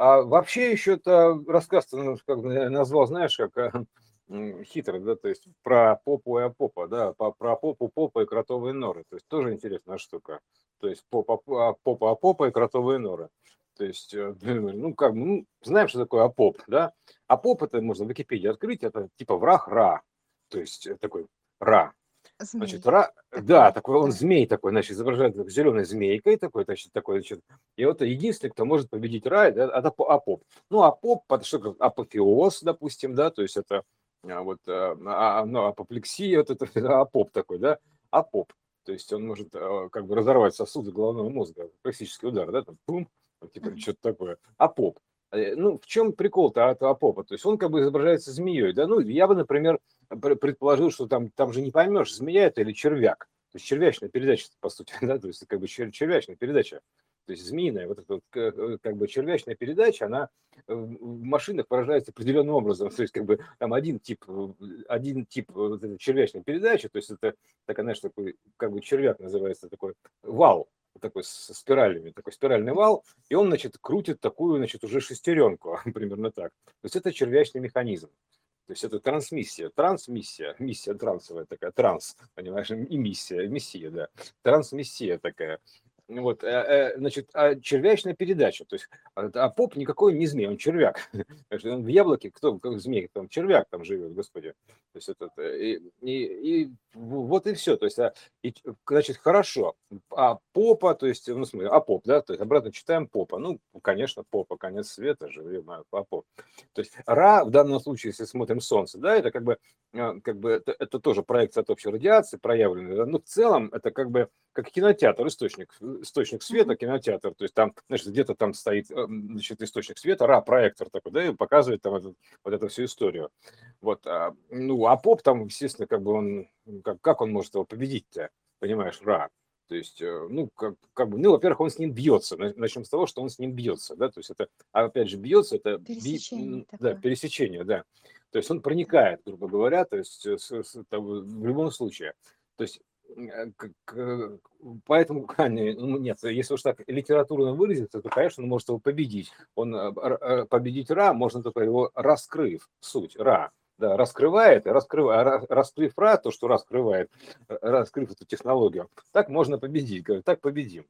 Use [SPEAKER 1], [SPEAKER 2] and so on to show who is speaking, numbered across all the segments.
[SPEAKER 1] А вообще еще это рассказ ну, как назвал, знаешь, как э, хитрый, да, то есть про попу и опопа, да, про попу, попа и кротовые норы. То есть тоже интересная штука. То есть попа, а, попа, опопа и кротовые норы. То есть, э, ну, как ну, знаем, что такое апоп, да? Апоп это можно в Википедии открыть, это типа враг Ра. То есть э, такой Ра.
[SPEAKER 2] Змей.
[SPEAKER 1] Значит, ра...
[SPEAKER 2] Такой,
[SPEAKER 1] да, такой он змей такой, значит, изображает зеленой змейкой такой, значит, такой, значит, и вот единственный, кто может победить Ра, да, это по- апоп. Ну, апоп, что как апофеоз, допустим, да, то есть это а, вот, а, а, ну, апоплексия, вот это апоп такой, да, апоп. То есть он может а, как бы разорвать сосуды головного мозга, классический удар, да, там, пум, вот типа что-то такое. Апоп. Э, Ну, в чем прикол-то от апопа? То есть он как бы изображается змеей, да, ну, я бы, например, пр- предположил, что там, там же не поймешь, змея это или червяк. То есть червячная передача, по сути, да, то есть как бы чер- червячная передача. То есть змеиная, вот эта вот, э, как бы червячная передача, она э, в машинах выражается определенным образом. То есть как бы там один тип, один тип вот этой червячной передачи, то есть это такая, знаешь, такой, как бы червяк называется, такой вал, такой со спиралями, такой спиральный вал, и он, значит, крутит такую, значит, уже шестеренку, примерно так. То есть это червячный механизм. То есть это трансмиссия, трансмиссия, миссия трансовая такая, транс, понимаешь, и миссия, миссия, да, трансмиссия такая. Ну Вот, э, э, значит, а червячная передача, то есть, а а поп никакой не змей, он червяк. В яблоке, кто, как змей, там червяк там живет, господи. То есть, это, и, и, и в- вот и все. То есть, а, и, значит, хорошо. А попа, то есть, ну, смотри, а поп, да, то есть, обратно читаем попа. Ну, конечно, попа, конец света ё-моё, а поп. То есть Ра в данном случае, если смотрим Солнце, да, это как бы, э, как бы это, это тоже проекция от общей радиации проявленная, да, но в целом это как бы как кинотеатр, источник, источник света, кинотеатр, то есть там, значит, где-то там стоит, э, значит, источник света, Ра, проектор такой, да, и показывает там этот- вот эту всю историю. Вот, а, ну, а поп там, естественно, как бы он, как, как он может его победить-то, понимаешь, Ра? То есть, э, ну, как, как бы, ну, во-первых, он с ним бьется. На- Начнем с того, что он с ним бьется, да, то есть это, опять же, бьется, это би-
[SPEAKER 2] Пересечение
[SPEAKER 1] да,
[SPEAKER 2] такое.
[SPEAKER 1] пересечение, да. То есть он проникает, грубо говоря, то есть э, с- с- там, в любом случае. То есть поэтому, Аня, ну, нет, если уж так литературно выразиться, то, конечно, он может его победить. Он э, э, победить Ра можно только его раскрыв, суть Ра. Да, раскрывает, и раскрывает, ра- раскрыв Ра, то, что раскрывает, э, раскрыв эту технологию, так можно победить, так победим.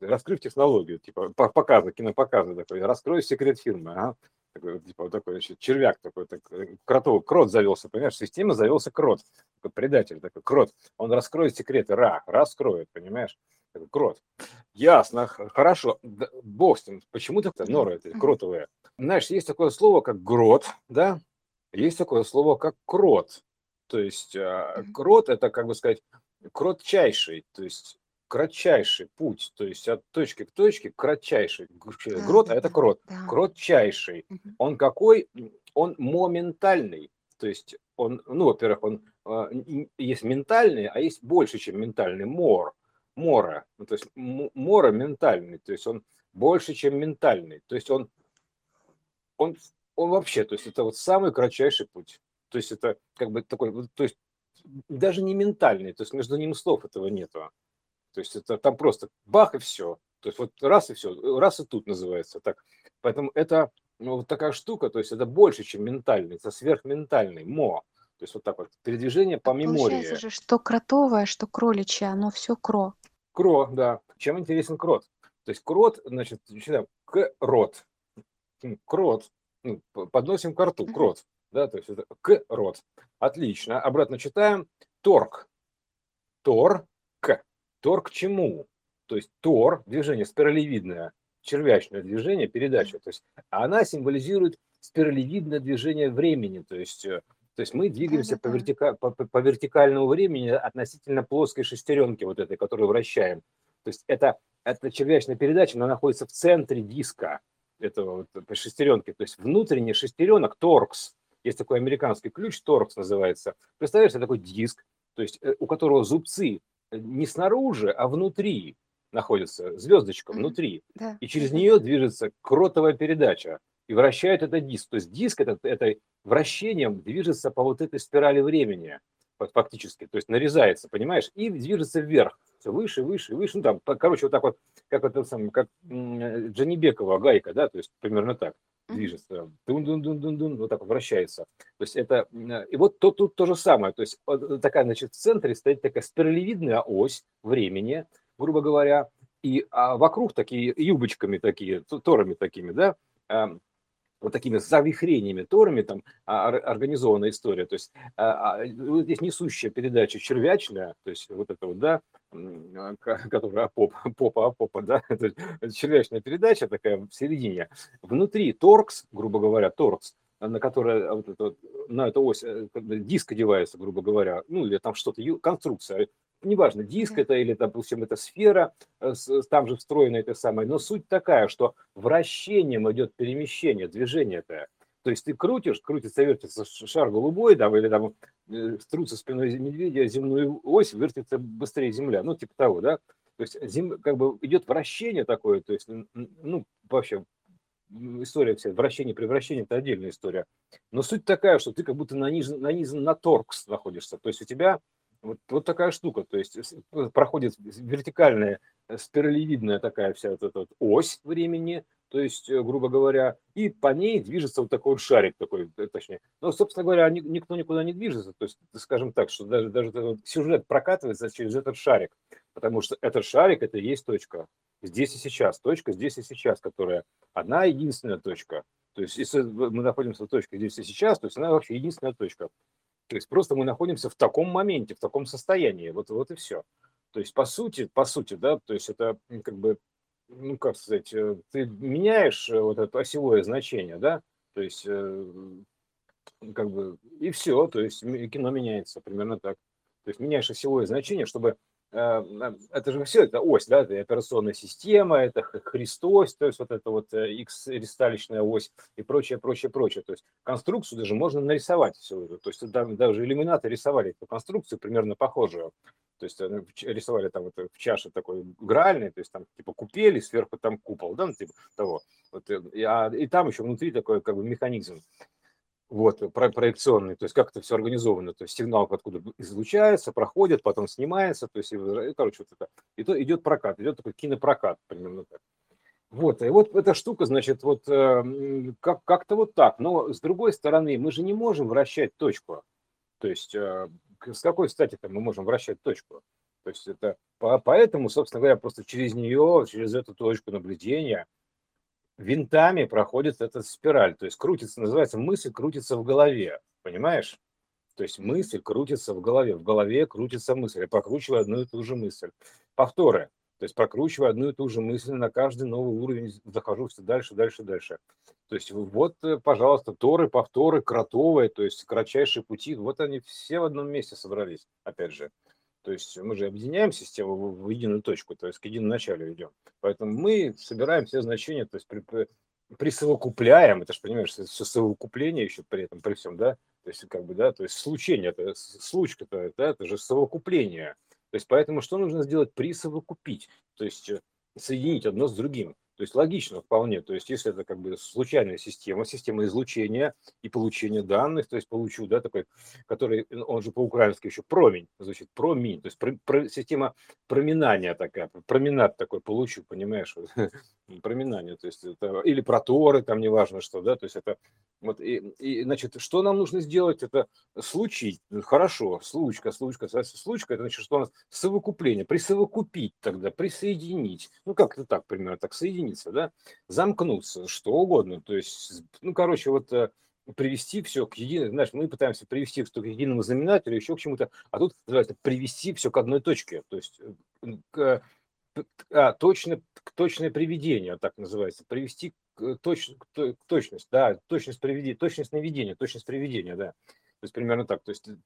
[SPEAKER 1] Раскрыв технологию, типа по- показы, кинопоказы такой, раскрою секрет фирмы, ага. Такой, типа, вот такой, значит, червяк такой, так, э, кротовый, крот завелся, понимаешь, в системе завелся крот, такой предатель такой, крот, он раскроет секреты, ра, раскроет, понимаешь, такой крот. Ясно, хорошо, да, бог с ним, почему так норы эти
[SPEAKER 2] Мгм.
[SPEAKER 1] кротовые? Знаешь, есть такое слово, как грот, да, есть такое слово, как крот, то есть а, крот это, как бы сказать, кротчайший, то есть кратчайший путь, то есть от точки к точке кратчайший.
[SPEAKER 2] Да,
[SPEAKER 1] Грот, а это крот. Кротчайший. Он какой? Он моментальный. То есть он, ну, во-первых, он а, есть ментальный, а есть больше, чем ментальный. Мор. Мора. Ну, то есть мора ментальный. То есть он больше, чем ментальный. То есть он, он, он вообще, то есть это вот самый кратчайший путь. То есть это как бы такой, то есть даже не ментальный, то есть между ним слов этого нету. То есть это там просто бах и все. То есть вот раз и все, раз и тут называется так. Поэтому это ну, вот такая штука, то есть это больше, чем ментальный, это сверхментальный, мо. То есть вот так вот, передвижение по
[SPEAKER 2] Так получается
[SPEAKER 1] мемории.
[SPEAKER 2] же, что кротовое, что кроличье, оно все кро.
[SPEAKER 1] Кро, да. Чем интересен крот? То есть крот, значит, читаем, крот. Крот. Ну, подносим к рту, крот. Да, то есть это крот. Отлично. Обратно читаем. Торг. Тор. Тор к чему? То есть тор, движение спиралевидное, червячное движение, передача. То есть она символизирует спиралевидное движение времени. То есть, э, то есть мы двигаемся по, вертика- по, по- вертикальному времени относительно плоской шестеренки вот этой, которую вращаем. То есть это, это червячная передача, она находится в центре диска этого вот, по шестеренке. То есть внутренний шестеренок, торкс, есть такой американский ключ, торкс называется. Представляешь, это такой диск, то есть э, у которого зубцы э, не снаружи, а внутри находится, звездочка
[SPEAKER 2] Мгм.
[SPEAKER 1] внутри.
[SPEAKER 2] Да,
[SPEAKER 1] И через нее движется кротовая передача и вращает этот диск. То есть диск этот, это вращением движется по вот этой спирали времени фак- фактически, то есть нарезается, понимаешь, и движется вверх все выше, выше, выше. Ну, там, короче, вот так вот, как это самое, как Джанни Бекова гайка, да, то есть примерно так движется, дун-дун-дун-дун-дун, вот так вот вращается. То есть это, и вот тут, тут то же самое, то есть такая, значит, в центре стоит такая спиралевидная ось времени, грубо говоря, и а вокруг такие юбочками такие, торами такими, да, вот такими завихрениями, торами там а, организованная история. То есть а, а, здесь несущая передача червячная, то есть вот это вот, да, которая поп, попа, попа, да, это червячная передача такая в середине. Внутри торкс, грубо говоря, торкс, на которой вот это, на эту ось э, диск одевается, грубо говоря, ну или там что-то, конструкция, неважно, диск это или, допустим, это сфера, э, там же встроена это самое, но суть такая, что вращением идет перемещение, движение это. То есть ты крутишь, крутится, вертится шар голубой, там, или там э, трутся спиной медведя, земную ось, вертится быстрее земля, ну, типа того, да. То есть зем, как бы идет вращение такое, то есть, ну, вообще, история вся, вращение, превращение – это отдельная история. Но суть такая, что ты как будто нанизан, нанизан на торкс находишься. То есть у тебя вот, вот такая штука, то есть проходит вертикальная спиралевидная такая вся вот эта вот ось времени, то есть, э, грубо говоря, и по ней движется вот такой вот шарик такой, точнее. Но, собственно говоря, никто никуда не движется, то есть, скажем так, что даже, даже этот сюжет прокатывается через этот шарик, потому что этот шарик – это и есть точка здесь и сейчас, точка здесь и сейчас, которая одна единственная точка. То есть, если мы находимся в точке здесь и сейчас, то есть она вообще единственная точка. То есть просто мы находимся в таком моменте, в таком состоянии, вот, вот и все. То есть по сути, по сути, да, то есть это как бы, ну как сказать, э, ты меняешь э, вот это осевое значение, да, то есть э, как бы и все, то есть кино меняется примерно так. То есть меняешь осевое значение, чтобы это же все, это ось, да, это операционная система, это Христос, то есть вот это вот X ристалищная ось и прочее, прочее, прочее. То есть конструкцию даже можно нарисовать все это. То есть даже иллюминаты рисовали эту конструкцию примерно похожую. То есть рисовали там вот в чаше такой гральный, то есть там типа купели, сверху там купол, да, ну, типа того. Вот, и, а, и там еще внутри такой как бы механизм вот, про проекционный, то есть как это все организовано, то есть сигнал откуда излучается, проходит, потом снимается, то есть, и, короче, вот это, и то идет прокат, идет такой кинопрокат, примерно так. Вот, и вот эта штука, значит, вот э, как, как-то вот так, но с другой стороны, мы же не можем вращать точку, то есть э, с какой стати-то мы можем вращать точку? То есть это поэтому, собственно говоря, просто через нее, через эту точку наблюдения – винтами проходит эта спираль, то есть крутится, называется мысль крутится в голове, понимаешь? То есть мысль крутится в голове, в голове крутится мысль, я прокручиваю одну и ту же мысль. Повторы, то есть прокручиваю одну и ту же мысль на каждый новый уровень, захожу все дальше, дальше, дальше. То есть вот, э, пожалуйста, торы, повторы, кротовые, то есть кратчайшие пути, вот они все в одном месте собрались, опять же. То есть мы же объединяем систему в, единую точку, то есть к единому началу идем. Поэтому мы собираем все значения, то есть при, при, присовокупляем, это же, понимаешь, все совокупление еще при этом, при всем, да, то есть как бы, да, то есть случение, это случка-то, да, это же совокупление. То есть поэтому что нужно сделать? Присовокупить, то есть э, соединить одно с другим. То есть логично вполне. То есть если это как бы случайная система, система излучения и получения данных, то есть получу, да, такой, который, он же по-украински еще промень, звучит промень, то есть про, про, система проминания такая, променад такой получу, понимаешь, проминание, то есть это, или проторы, там неважно что, да, то есть это вот, и, и, значит, что нам нужно сделать, это случай, хорошо, случка, случка, случка, это значит, что у нас совокупление, присовокупить тогда, присоединить, ну как это так примерно, так соединить, соединиться, да, замкнуться, что угодно. То есть, ну, короче, вот э, привести все к единому, знаешь, мы пытаемся привести все к единому знаменателю, еще к чему-то, а тут называется привести все к одной точке, то есть э, к, а, точно, к точное приведение, так называется, привести к, точ, к точность, да, точность приведения, точность наведения, точность приведения, да. То есть примерно так. То есть э,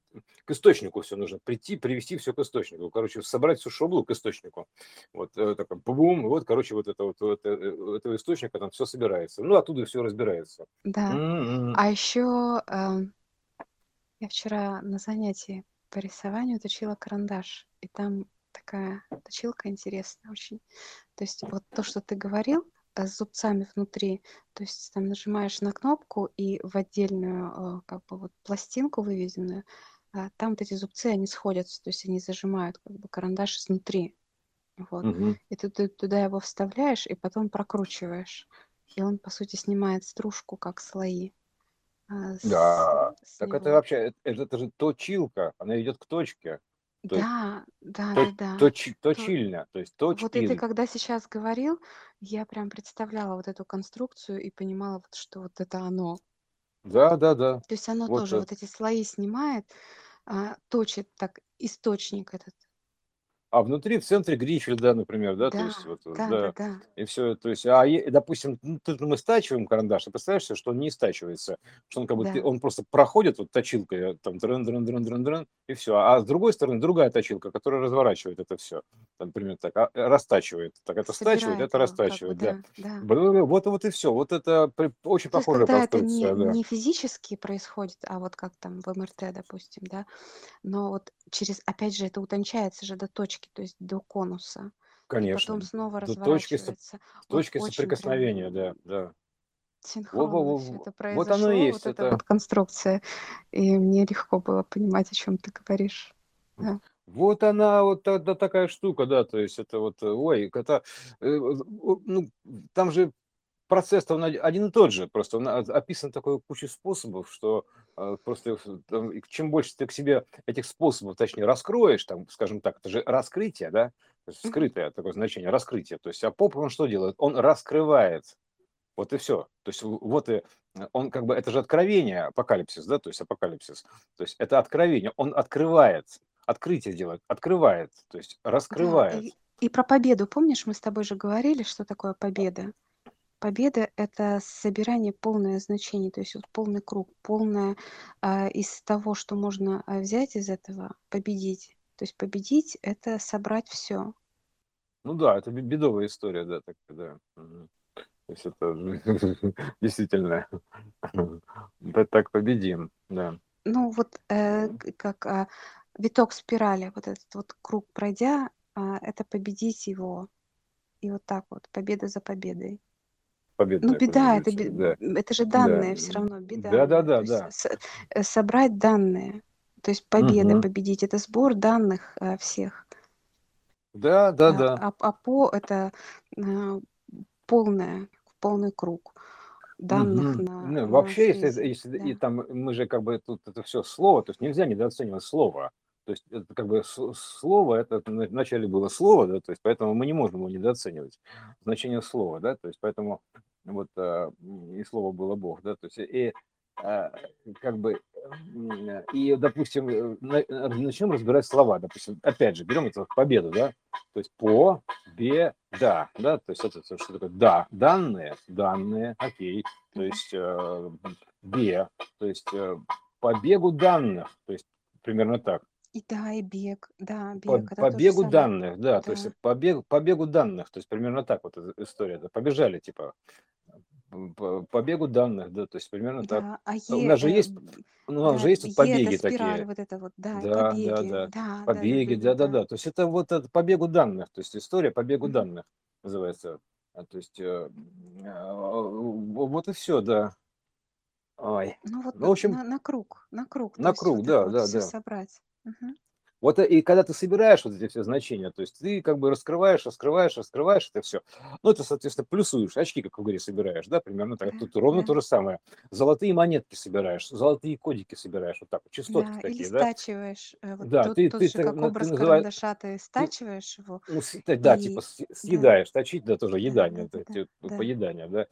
[SPEAKER 1] к источнику все нужно прийти, привести все к источнику. Короче, собрать всю шоблу к источнику. Вот э, так, бум, вот, короче, вот это вот, вот э, этого источника там все собирается. Ну, оттуда все разбирается.
[SPEAKER 2] Да. Mm-hmm. А еще э, эм, я вчера на занятии по рисованию точила карандаш, и там такая точилка интересная очень. То есть вот то, что ты говорил, с зубцами внутри. То есть там нажимаешь на кнопку и в отдельную э, как бы вот пластинку выведенную, а там вот эти зубцы, они сходятся, то есть они зажимают как бы карандаш изнутри. Вот.
[SPEAKER 1] Мгм.
[SPEAKER 2] И ты, ты туда его вставляешь и потом прокручиваешь. И он, по сути, снимает стружку, как слои а, с,
[SPEAKER 1] Да.
[SPEAKER 2] с
[SPEAKER 1] Так это
[SPEAKER 2] него.
[SPEAKER 1] вообще, э- это, это же точилка, она идет к точке. То есть
[SPEAKER 2] Да, да,
[SPEAKER 1] то,
[SPEAKER 2] да, да.
[SPEAKER 1] точи-
[SPEAKER 2] То,
[SPEAKER 1] точильня, то есть
[SPEAKER 2] вот и ты, когда сейчас говорил, я прям представляла вот эту конструкцию и понимала, вот, что вот это оно.
[SPEAKER 1] Да, да, да.
[SPEAKER 2] То есть оно
[SPEAKER 1] Вот,
[SPEAKER 2] тоже
[SPEAKER 1] э,
[SPEAKER 2] вот эти слои снимает, а, точит так источник этот.
[SPEAKER 1] А внутри в центре грифель, да, например, да, то есть вот,
[SPEAKER 2] да, да,
[SPEAKER 1] да,
[SPEAKER 2] да.
[SPEAKER 1] и все, то есть, а е- допустим, ну, тут мы стачиваем карандаш, а представляешь себе, что он не стачивается, что он как бы, ты-
[SPEAKER 2] Да.
[SPEAKER 1] он просто проходит вот точилкой, э, там, дрын, дрын, дрын, дрын, дрын, и все, а с другой стороны другая точилка, которая разворачивает это все, например, так, а, э, растачивает, так это стачивает,
[SPEAKER 2] Собирает
[SPEAKER 1] это
[SPEAKER 2] его, как бы,
[SPEAKER 1] растачивает, да.
[SPEAKER 2] да, да.
[SPEAKER 1] Бл- Вот, вот и все, вот это при- очень
[SPEAKER 2] То есть,
[SPEAKER 1] похожая
[SPEAKER 2] когда это не,
[SPEAKER 1] конструкция, да.
[SPEAKER 2] не физически происходит, а вот как там в МРТ, допустим, да, но вот через, опять же, это утончается же до точки, то есть до конуса, и потом
[SPEAKER 1] Конечно,
[SPEAKER 2] снова
[SPEAKER 1] до точки,
[SPEAKER 2] разворачивается. Вот
[SPEAKER 1] точки соприкосновения, да,
[SPEAKER 2] прям
[SPEAKER 1] да.
[SPEAKER 2] синхронно
[SPEAKER 1] Во-во-во,
[SPEAKER 2] все это
[SPEAKER 1] Вот оно и
[SPEAKER 2] произошло,
[SPEAKER 1] есть,
[SPEAKER 2] вот эта
[SPEAKER 1] это...
[SPEAKER 2] вот конструкция, и мне легко было понимать, о чем ты говоришь. Да.
[SPEAKER 1] Вот она, вот та- да, такая штука, да, то есть это вот, э, ой, это, э, о, ну, там же процесс-то он оди- один и тот же, просто он описан такой кучей способов, что э, просто там, чем больше ты к себе этих способов, точнее, раскроешь, там, скажем так, это же раскрытие, да, то есть
[SPEAKER 2] Мгм.
[SPEAKER 1] скрытое такое значение, раскрытие, то есть, а поп, он что делает? Он раскрывает, вот и все. То есть вот и э, он как бы, это же откровение, апокалипсис, да, то есть апокалипсис. То есть это откровение, он открывает, открытие делает, открывает, то есть
[SPEAKER 2] Да,
[SPEAKER 1] раскрывает.
[SPEAKER 2] и, и про победу, помнишь, мы с тобой же говорили, что такое победа? Победа– это собирание полное значение, то есть вот полный круг, полное а, из того, что можно а, взять из этого, победить. То есть победить– это собрать все.
[SPEAKER 1] Ну да, это бе- бедовая история, да, так, да. То есть это действительно, да, так победим, да.
[SPEAKER 2] Ну вот э, как а, виток спирали, вот этот вот круг пройдя, это победить его. И вот так вот, победа за победой. Ну,
[SPEAKER 1] Победная
[SPEAKER 2] беда, это,
[SPEAKER 1] победитель,
[SPEAKER 2] бе-
[SPEAKER 1] да,
[SPEAKER 2] это же
[SPEAKER 1] да,
[SPEAKER 2] данные все равно, беда.
[SPEAKER 1] да, да, да, да.
[SPEAKER 2] э, собрать данные, то есть победа,
[SPEAKER 1] Мгм.
[SPEAKER 2] победить, это сбор данных э, всех.
[SPEAKER 1] Да, да,
[SPEAKER 2] А,
[SPEAKER 1] да.
[SPEAKER 2] а, а по это э, полное, полный круг данных
[SPEAKER 1] Мгм.
[SPEAKER 2] на,
[SPEAKER 1] Ну,
[SPEAKER 2] на
[SPEAKER 1] вообще, если,
[SPEAKER 2] связи.
[SPEAKER 1] если и
[SPEAKER 2] Да.
[SPEAKER 1] там мы же как бы тут это все слово, то есть нельзя недооценивать слово. То есть это как бы слово, это на- вначале было слово, да, то есть поэтому мы не можем его недооценивать. Значение слова, да, то есть поэтому вот а, и слово было Бог, да, то есть и а, как бы и, допустим, э, на- начнем разбирать слова, допустим, опять же, берем это победу, да, то есть по, бе, да, да, то есть это что такое, да, данные, данные, окей, то есть э, бе, то есть э, по бегу данных, то есть примерно так,
[SPEAKER 2] И да, и бег, да,
[SPEAKER 1] по,
[SPEAKER 2] бег, это
[SPEAKER 1] по
[SPEAKER 2] то же
[SPEAKER 1] бегу
[SPEAKER 2] самое.
[SPEAKER 1] данных, да, то есть
[SPEAKER 2] Да.
[SPEAKER 1] по, бег, по бегу данных, то есть примерно так вот эта история, да, побежали, типа, по, по бегу данных, да, то есть примерно так.
[SPEAKER 2] Да, а
[SPEAKER 1] У
[SPEAKER 2] Е,
[SPEAKER 1] нас же
[SPEAKER 2] э,
[SPEAKER 1] есть,
[SPEAKER 2] б-
[SPEAKER 1] у нас
[SPEAKER 2] да,
[SPEAKER 1] же есть тут
[SPEAKER 2] Е это
[SPEAKER 1] побеги
[SPEAKER 2] спираль,
[SPEAKER 1] такие,
[SPEAKER 2] вот это вот, да, и
[SPEAKER 1] да, да,
[SPEAKER 2] побеги,
[SPEAKER 1] да,
[SPEAKER 2] да, да, да,
[SPEAKER 1] побеги,
[SPEAKER 2] да,
[SPEAKER 1] да, да,
[SPEAKER 2] да,
[SPEAKER 1] да, то есть это вот это по бегу данных, то есть история по бегу
[SPEAKER 2] Мгм.
[SPEAKER 1] данных называется, А, то есть э, э, вот и все, да. Ой,
[SPEAKER 2] Ну вот
[SPEAKER 1] ну, в
[SPEAKER 2] на,
[SPEAKER 1] общем,
[SPEAKER 2] на, на круг, на круг, то
[SPEAKER 1] на
[SPEAKER 2] есть
[SPEAKER 1] круг,
[SPEAKER 2] вот это
[SPEAKER 1] да,
[SPEAKER 2] вот
[SPEAKER 1] да,
[SPEAKER 2] все
[SPEAKER 1] да.
[SPEAKER 2] собрать. Мгм.
[SPEAKER 1] Вот и когда ты собираешь вот эти все значения, то есть ты как бы раскрываешь, раскрываешь, раскрываешь это все. Ну, это, соответственно, плюсуешь, очки, как в игре собираешь, да, примерно так. Тут ровно то же самое. Золотые монетки собираешь, золотые кодики собираешь, вот так частотки
[SPEAKER 2] да, или
[SPEAKER 1] такие, да.
[SPEAKER 2] стачиваешь, э, вот
[SPEAKER 1] Да,
[SPEAKER 2] тот,
[SPEAKER 1] ты,
[SPEAKER 2] тот
[SPEAKER 1] ты,
[SPEAKER 2] же
[SPEAKER 1] так-
[SPEAKER 2] как
[SPEAKER 1] ты
[SPEAKER 2] образ
[SPEAKER 1] называешь,
[SPEAKER 2] карандаша, ты
[SPEAKER 1] ты,
[SPEAKER 2] стачиваешь его,
[SPEAKER 1] ну, с- да, да, типа
[SPEAKER 2] и
[SPEAKER 1] с-
[SPEAKER 2] да,
[SPEAKER 1] съедаешь, точить, да, тоже
[SPEAKER 2] да,
[SPEAKER 1] едание,
[SPEAKER 2] да,
[SPEAKER 1] это
[SPEAKER 2] да, да.
[SPEAKER 1] поедание, да,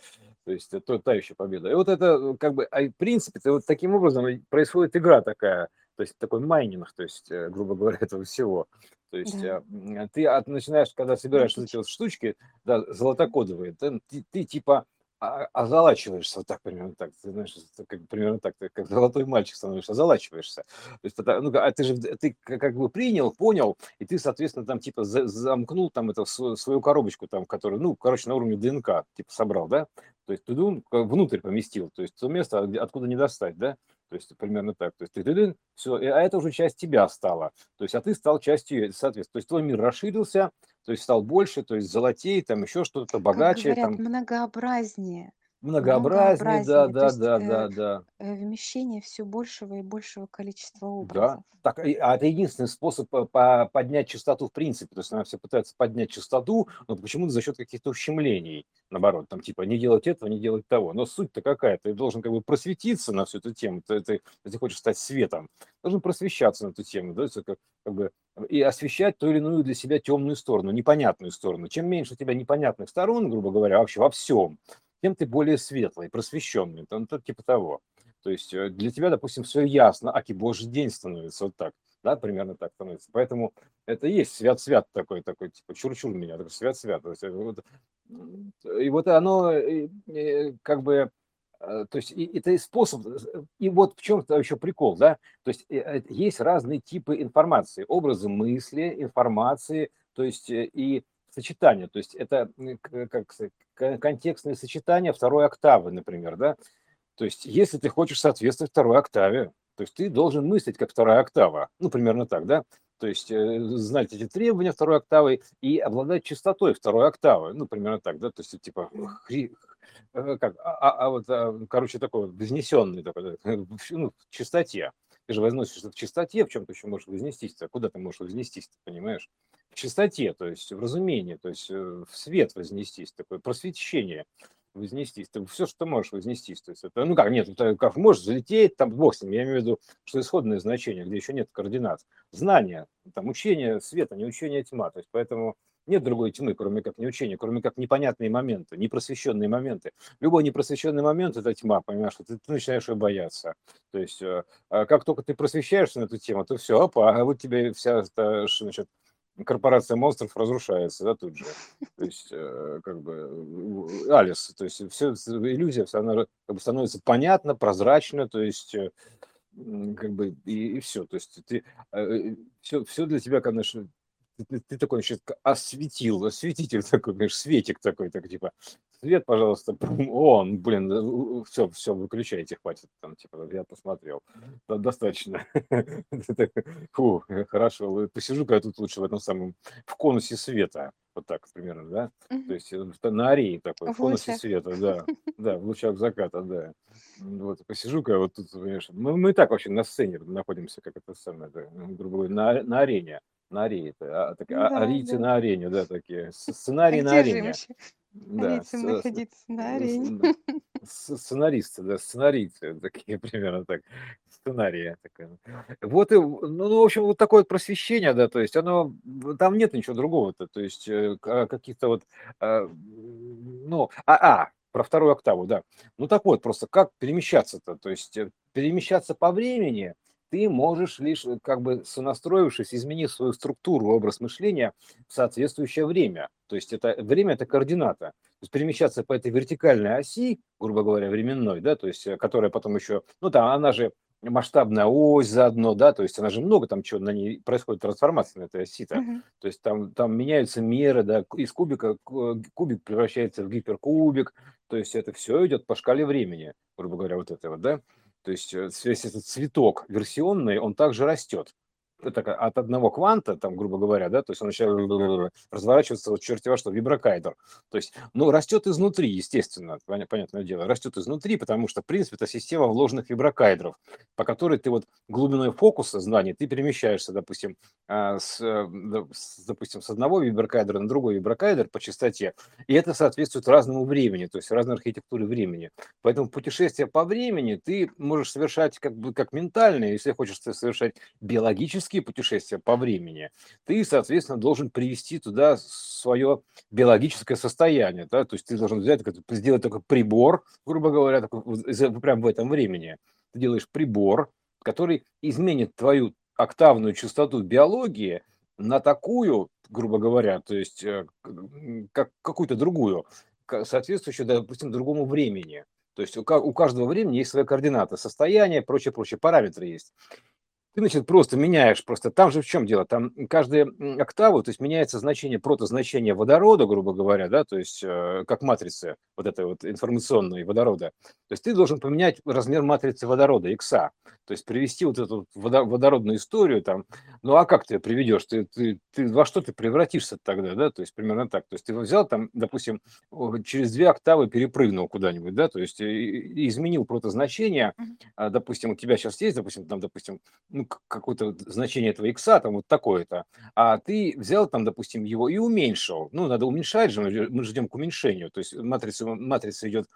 [SPEAKER 1] то есть это та еще победа. И вот это э, как бы, а в принципе, вот таким образом и происходит игра такая, то есть такой майнинг, то есть, э, грубо говоря, этого всего. То есть
[SPEAKER 2] Да,
[SPEAKER 1] э, ты от- начинаешь, когда собираешь эти вот штучки, да, золотокодовые, ты, ты, ты типа а- озолачиваешься вот так примерно так, ты знаешь, как, примерно так, ты как золотой мальчик становишься, озолачиваешься. То есть ну, а ты же ты как бы принял, понял, и ты, соответственно, там типа за- замкнул там это свою, коробочку там, которую, ну, короче, на уровне ДНК типа собрал, да, то есть ты внутрь поместил, то есть то место, где- откуда не достать, да, то есть примерно так, то есть ты все, а это уже часть тебя стала, то есть а ты стал частью, соответственно, то есть твой мир расширился, то есть стал больше, то есть золотей, там еще что-то
[SPEAKER 2] Как
[SPEAKER 1] богаче,
[SPEAKER 2] говорят,
[SPEAKER 1] там.
[SPEAKER 2] многообразнее.
[SPEAKER 1] Многообразнее, да,
[SPEAKER 2] многообразнее, то
[SPEAKER 1] да,
[SPEAKER 2] есть
[SPEAKER 1] да,
[SPEAKER 2] э,
[SPEAKER 1] да, да.
[SPEAKER 2] э, вмещение все большего и большего количества
[SPEAKER 1] Да,
[SPEAKER 2] образов.
[SPEAKER 1] так, и, а это единственный способ по- по- поднять частоту в принципе. То есть она все пытается поднять частоту, но почему-то за счет каких-то ущемлений, наоборот, там типа не делать этого, не делать того. Но суть-то какая? Ты должен как бы просветиться на всю эту тему. Ты, ты, если хочешь стать светом, должен просвещаться на эту тему, да, есть как, как бы, и освещать ту или иную для себя темную сторону, непонятную сторону. Чем меньше у тебя непонятных сторон, грубо говоря, вообще во всем, тем ты более светлый, просвещенный, там, то, типа того. То есть э, для тебя, допустим, все ясно, аки божий день становится вот так, да, примерно так становится. Поэтому это есть свят-свят такой, такой, типа чур-чур меня, такой свят-свят. То есть, э, вот, и вот оно э, как бы, то есть и, это и способ, и вот в чем-то еще прикол, да, то есть есть разные типы информации, образы мысли, информации, то есть и сочетания, то есть это к- как контекстные сочетания второй октавы, например, да, то есть, если ты хочешь соответствовать второй октаве, то есть ты должен мыслить как вторая октава. Ну, примерно так, да? То есть э, знать эти требования второй октавы и обладать частотой второй октавы. Ну, примерно так, да? То есть, типа, хри- э, как, а, а- а вот, а, короче, такой вознесенный такой, ну, в чистоте. Ты же возносишь это в чистоте, в чем ты еще можешь вознестись-то? Куда ты можешь вознестись понимаешь? В чистоте, то есть в разумении, то есть э, в свет вознестись, такое просвещение вознестись. Ты все, что можешь вознестись. То есть это, ну как, нет, это как можешь залететь, там бог с ним. Я имею в виду, что исходное значение, где еще нет координат. Знание, там учение света, не учение тьма. То есть поэтому нет другой тьмы, кроме как не учения, кроме как непонятные моменты, непросвещенные моменты. Любой непросвещенный момент – это тьма, понимаешь, что ты, ты начинаешь ее бояться. То есть э, а как только ты просвещаешься на эту тему, то все, опа, а вот тебе вся эта, значит, корпорация монстров разрушается, да, тут же. То есть, э, как бы, э, Алис, то есть, все, иллюзия, вся она как бы становится понятна, прозрачна, то есть, как бы, и, и все. То есть, ты, все, все для тебя, конечно, ты, ты- такой, значит, осветил, осветитель такой, конечно, светик такой, так, типа, свет, пожалуйста, он, блин, все, все, выключайте, хватит, там, типа, я посмотрел, Да, достаточно. Фу, э, хорошо, посижу-ка я тут лучше в этом самом, в конусе света, вот так примерно, да, то есть э, на арее такой, в конусе света, да, да, в лучах заката, да. Вот, посижу-ка я вот тут, понимаешь, мы, мы и так вообще на сцене находимся, как это самое, грубо говоря, на, на арене, на арене, а, так, а-
[SPEAKER 2] Да,
[SPEAKER 1] арийцы
[SPEAKER 2] да.
[SPEAKER 1] на арене, да, такие,
[SPEAKER 2] А
[SPEAKER 1] сценарий на арене, да, с-
[SPEAKER 2] находиться на
[SPEAKER 1] с-
[SPEAKER 2] арене?
[SPEAKER 1] сценаристы, да, сценарийцы, такие примерно так, сценарии. Вот, и, ну, ну, в общем, вот такое вот просвещение, да, то есть оно, там нет ничего другого-то, то есть э, а, каких-то вот, ну, а, а, про вторую октаву, да. Ну так вот, просто как перемещаться-то, то есть э, перемещаться по времени ты можешь лишь, э, как бы сонастроившись, изменив свою структуру, образ мышления в соответствующее время. То есть это время– это координата. То есть перемещаться по этой вертикальной оси, грубо говоря, временной, да, то есть э, которая потом еще, ну там она же масштабная ось заодно, да, то есть она же много там чего на ней происходит трансформация на этой оси-то.
[SPEAKER 2] Мгм.
[SPEAKER 1] То есть там, там меняются меры, да, из кубика ку- кубик превращается в гиперкубик, то есть это все идет по шкале времени, грубо говоря, вот это вот, да. То есть э, весь этот цветок версионный, он также растет. От одного кванта, там, грубо говоря, да, то есть он начинает разворачиваться вот черти во что, виброкайдер. То есть, ну, растет изнутри, естественно, поня- понятное дело, растет изнутри, потому что, в принципе, это система вложенных виброкайдеров, по которой ты вот глубиной фокуса знаний, ты перемещаешься, допустим, а, с, э, с, допустим, с одного виброкайдера на другой виброкайдер по частоте, и это соответствует разному времени, то есть разной архитектуре времени. Поэтому путешествие по времени ты можешь совершать как бы как ментальные, если хочешь совершать биологические путешествия по времени, ты, соответственно, должен привести туда свое биологическое состояние, да, то есть ты должен взять, сделать такой прибор, грубо говоря, такой, прямо в этом времени. Ты делаешь прибор, который изменит твою октавную частоту биологии на такую, грубо говоря, то есть э, как какую-то другую, соответствующую, допустим, другому времени. То есть у ка- у каждого времени есть свои координаты, состояние, прочее, прочее, параметры есть. Ты, значит, просто меняешь, просто там же в чем дело, там каждая м, октаву, то есть меняется значение, протозначение водорода, грубо говоря, да, то есть э, как матрицы вот этой вот информационной водорода, То есть ты должен поменять размер матрицы водорода, X. То есть привести вот эту водородную историю там. Ну а как ты приведешь? Ты, ты, ты во что ты превратишься тогда, да? То есть примерно так. То есть ты взял там, допустим, через две октавы перепрыгнул куда-нибудь, да? То есть и, изменил протозначение. А, допустим, у тебя сейчас есть, допустим, там, допустим, ну, какое-то значение этого X, там вот такое-то. А ты взял там, допустим, его и уменьшил. Ну, надо уменьшать же, мы ждем к уменьшению. То есть матрица, матрица идет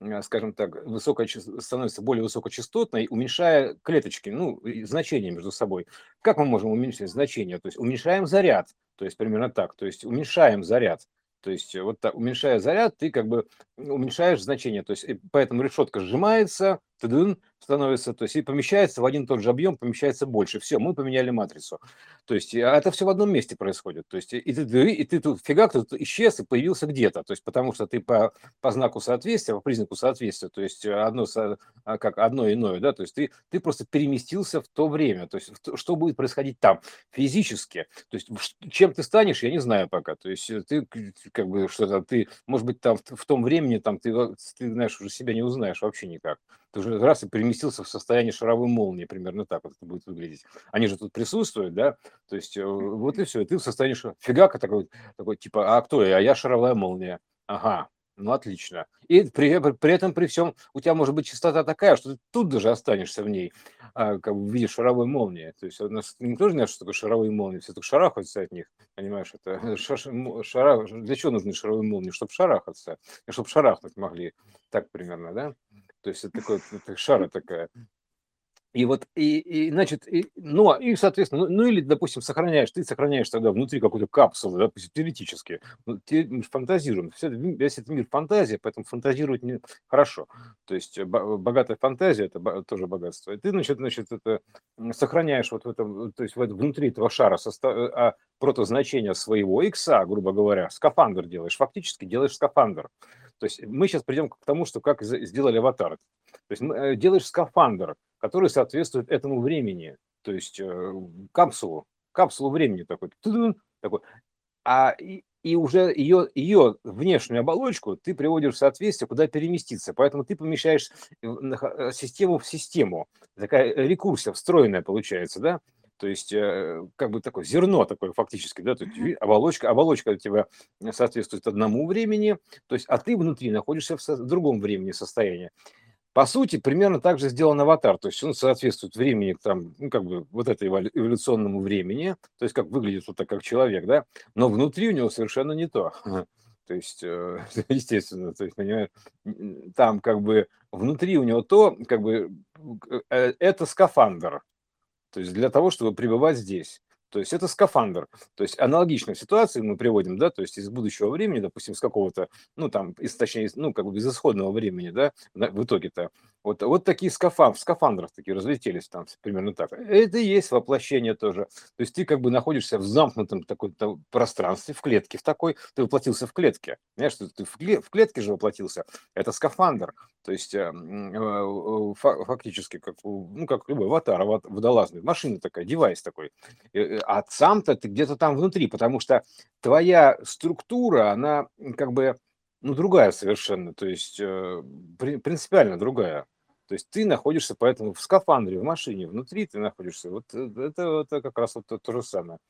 [SPEAKER 1] Э, скажем так, высокая, становится более высокочастотной, уменьшая клеточки, ну, значения между собой. Как мы можем уменьшить значение? То есть уменьшаем заряд, то есть примерно так, то есть уменьшаем заряд. То есть вот так, уменьшая заряд, ты как бы уменьшаешь значение. То есть поэтому решетка сжимается, становится, то есть и помещается в один и тот же объем, помещается больше. Все, мы поменяли матрицу. То есть а это все в одном месте происходит. То есть и ты, и ты тут фигак тут исчез и появился где-то. То есть потому что ты по, по знаку соответствия, по признаку соответствия, то есть одно, а, как одно иное, да, то есть ты, ты просто переместился в то время. То есть что будет происходить там физически. То есть чем ты станешь, я не знаю пока. То есть ты как бы что-то, ты, может быть, там в, в том времени там ты, ты знаешь, уже себя не узнаешь вообще никак ты уже раз и переместился в состояние шаровой молнии, примерно так вот это будет выглядеть. Они же тут присутствуют, да, то есть э, вот и все, и ты в состоянии шар... фигака такой, такой типа, а кто я? А я шаровая молния. Ага, ну, отлично. И при, при этом, при всем, у тебя может быть частота такая, что ты тут даже останешься в ней, а, как бы в виде шаровой молнии. То есть у нас никто не знает, что такое шаровые молнии, все только шарахаются от них, понимаешь, это шара, для чего нужны шаровые молнии? Чтобы шарахаться, и чтобы шарахнуть могли, так примерно, да? То есть это такой это шара такая. И вот, и, и значит, и, ну, а, и, соответственно, ну, ну, или, допустим, сохраняешь, ты сохраняешь тогда внутри какую-то капсулу, допустим, теоретически, ну, те, фантазируем, все, весь этот мир фантазия, поэтому фантазировать не хорошо. То есть богатая фантазия – это тоже богатство. И ты, значит, значит, это сохраняешь вот в этом, то есть в, внутри этого шара состав, а, протозначение своего икса, грубо говоря, скафандр делаешь, фактически делаешь скафандр. То есть мы сейчас придем к тому, что как сделали аватар. То есть э, делаешь скафандр, который соответствует этому времени, то есть э, капсулу, капсулу времени такой, такой. А и, уже ее, ее внешнюю оболочку ты приводишь в соответствие, куда переместиться. Поэтому ты помещаешь э, систему в систему. Такая рекурсия встроенная получается, да? То есть, э, как бы такое зерно такое фактически, да, то есть оболочка, оболочка у тебя соответствует одному времени, то есть, а ты внутри находишься в другом времени состоянии. По сути, примерно так же сделан аватар, то есть он соответствует времени, там, ну, как бы вот этой эволюционному времени, то есть как выглядит вот так, как человек, да, но внутри у него совершенно не то. То есть, э, естественно, то есть, понимаешь, там как бы внутри у него то, как бы, э, это скафандр, то есть для того, чтобы пребывать здесь. То есть это скафандр. То есть аналогичную ситуацию мы приводим, да, то есть из будущего времени, допустим, с какого-то, ну там, из, точнее, ну как бы из исходного времени, да, в итоге-то. Вот, вот такие скафандры, в такие разлетелись там примерно так. Это и есть воплощение тоже. То есть ты как бы находишься в замкнутом такой пространстве, в клетке в такой, ты воплотился в клетке. Понимаешь, ты в клетке же воплотился. Это скафандр. То есть э, э, фактически как, ну, как любой аватар, водолазный, машина такая, девайс такой. Э, а сам-то ты где-то там внутри, потому что твоя структура, она как бы, ну, другая совершенно, то есть принципиально другая. То есть ты находишься поэтому в скафандре, в машине, внутри ты находишься. Вот это, это как раз вот то, же самое.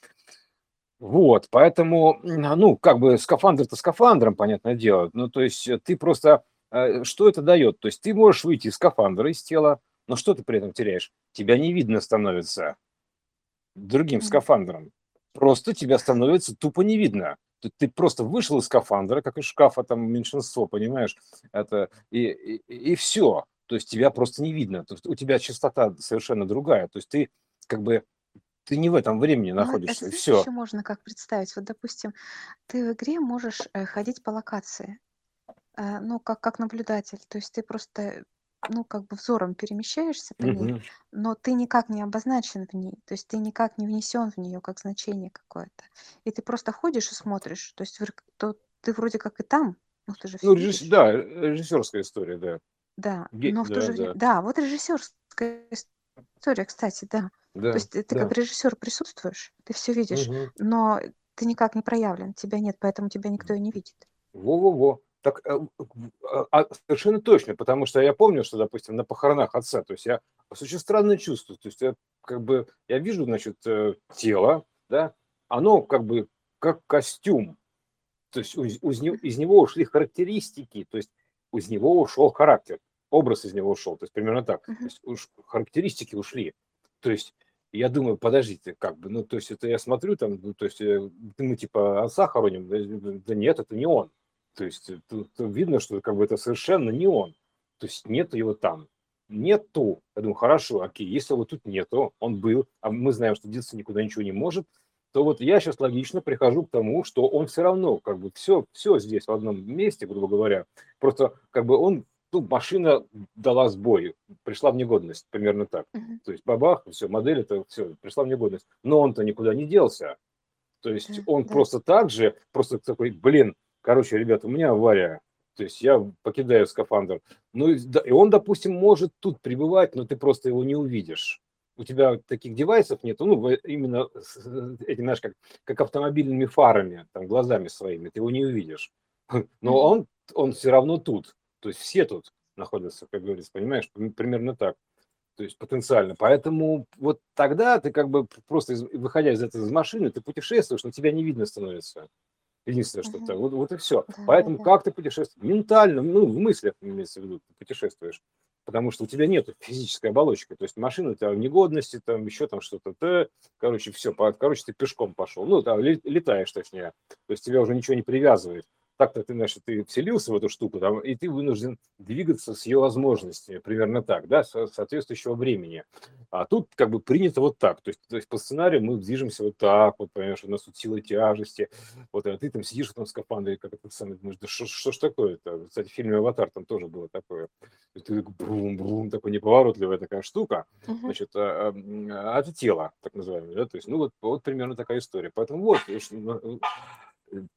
[SPEAKER 1] Вот, поэтому, ну, как бы скафандр-то скафандром, понятное дело. Ну, то есть ты просто что это дает? То есть ты можешь выйти из скафандра, из тела, но что ты при этом теряешь? Тебя не видно становится другим скафандром. Просто тебя становится тупо не видно. Ты, ты просто вышел из скафандра, как из шкафа, там меньшинство, понимаешь? Это, и, и, и все. То есть тебя просто не видно. То есть у тебя частота совершенно другая. То есть ты как бы ты не в этом времени ну, находишься,
[SPEAKER 2] это
[SPEAKER 1] и все.
[SPEAKER 2] еще можно как представить. Вот, допустим, ты в игре можешь э, ходить по локации. Э, ну, как как наблюдатель. То есть ты просто, ну, как бы взором перемещаешься по ней, но ты никак не обозначен в ней. То есть ты никак не внесен в нее как значение какое-то. И ты просто ходишь и смотришь. То есть то ты вроде как и там, но ты же
[SPEAKER 1] Ну,
[SPEAKER 2] все
[SPEAKER 1] режисс...
[SPEAKER 2] видишь.
[SPEAKER 1] да, режиссерская история, да.
[SPEAKER 2] Да,
[SPEAKER 1] Ге-
[SPEAKER 2] но в то
[SPEAKER 1] Да,
[SPEAKER 2] же время...
[SPEAKER 1] да,
[SPEAKER 2] Да, вот режиссерская история, кстати, да. То
[SPEAKER 1] да,
[SPEAKER 2] есть ты ты как
[SPEAKER 1] да.
[SPEAKER 2] режиссер присутствуешь, ты все видишь,
[SPEAKER 1] Мгм.
[SPEAKER 2] но ты никак не проявлен, тебя нет, поэтому тебя никто и не видит.
[SPEAKER 1] Во-во-во. Так э, а, а, совершенно точно, потому что я помню, что, допустим, на похоронах отца, то есть я очень странное чувство, то есть я как бы, я вижу, значит, э, тело, да, оно как бы как костюм, то есть из, из него ушли характеристики, то есть из него ушел характер, образ из него ушел, то есть примерно так, то есть уж характеристики ушли, то есть я думаю, подождите, как бы, ну, то есть это я смотрю там, ну, то есть э, мы типа отца хороним, да нет, это не он, то есть э, тут видно, что как бы это совершенно не он. То есть нет его там. Нету. Я думаю, хорошо, окей, если его тут нету, он был, а мы знаем, что деться никуда ничего не может, то вот я сейчас логично прихожу к тому, что он все равно, как бы все, все здесь в одном месте, грубо говоря, просто как бы он, ну, машина дала сбой, пришла в негодность, примерно так. Uh-huh. То есть бабах, все, модель это все, пришла в негодность. Но он-то никуда не делся. То есть uh-huh. он uh-huh. просто так же, просто такой, блин, короче, ребята, у меня авария, то есть я покидаю скафандр. Ну, и он, допустим, может тут пребывать, но ты просто его не увидишь. У тебя таких девайсов нет, ну, именно эти, знаешь, как, как автомобильными фарами, там, глазами своими, ты его не увидишь. Но он, он все равно тут. То есть все тут находятся, как говорится, понимаешь, примерно так. То есть потенциально. Поэтому вот тогда ты как бы просто, выходя из этой из машины, ты путешествуешь, но тебя не видно становится. Единственное, что uh-huh. вот, вот и все. Да, Поэтому да. как ты путешествуешь? Ментально, ну, в мыслях имеется в виду, ты путешествуешь. Потому что у тебя нет физической оболочки. То есть машина у тебя в негодности, там еще там что-то. Ты, короче, все, короче, ты пешком пошел. Ну, там, летаешь, точнее. То есть тебя уже ничего не привязывает так-то ты, значит, ты вселился в эту штуку, там, и ты вынужден двигаться с ее возможностями, примерно так, да, с соответствующего времени. А тут как бы принято вот так, то есть, то есть по сценарию мы движемся вот так, вот, понимаешь, у нас тут сила тяжести, вот, а ты там сидишь в этом скафандре, как это самое, думаешь, да что, что ж такое-то? Кстати, в фильме «Аватар» там тоже было такое. И ты брум-брум, такой неповоротливая такая штука, uh-huh. значит, а, а, а это тело, так называемое, да, то есть, ну вот, вот примерно такая история. Поэтому вот,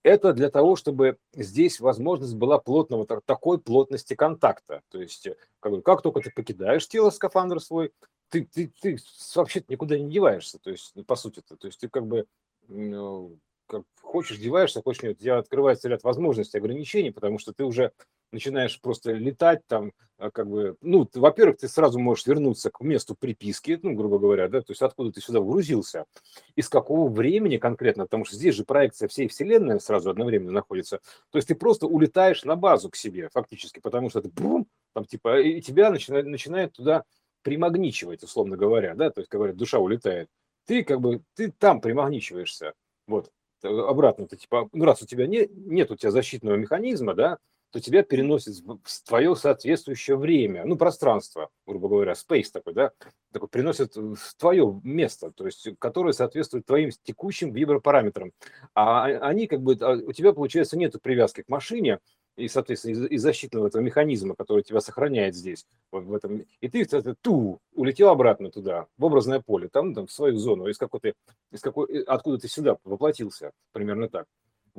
[SPEAKER 1] это для того, чтобы здесь возможность была плотного, такой плотности контакта. То есть, э, как, как только ты покидаешь тело скафандр свой, ты, ты, ты вообще никуда не деваешься, то есть, по сути-то. То есть, ты как бы ну, как хочешь, деваешься, хочешь нет, у тебя открывается ряд возможностей, ограничений, потому что ты уже начинаешь просто летать там, а, как бы, ну, во-первых, ты сразу можешь вернуться к месту приписки, ну, грубо говоря, да, то есть откуда ты сюда вгрузился, из какого времени конкретно, потому что здесь же проекция всей вселенной сразу одновременно находится, то есть ты просто улетаешь на базу к себе фактически, потому что ты, бум, там, типа, и тебя начинает, начинает туда примагничивать, условно говоря, да, то есть, говорят, душа улетает, ты как бы, ты там примагничиваешься, вот, обратно, ты типа, ну, раз у тебя не, нет у тебя защитного механизма, да, то тебя переносит в твое соответствующее время, ну, пространство, грубо говоря, space такой, да, такой приносит в твое место, то есть, которое соответствует твоим текущим вибропараметрам. А они как бы, а у тебя, получается, нет привязки к машине, и, соответственно, из защитного этого механизма, который тебя сохраняет здесь, вот в этом, и ты это, ту, улетел обратно туда, в образное поле, там, там в свою зону, из какой-то, из какой, откуда ты сюда воплотился, примерно так.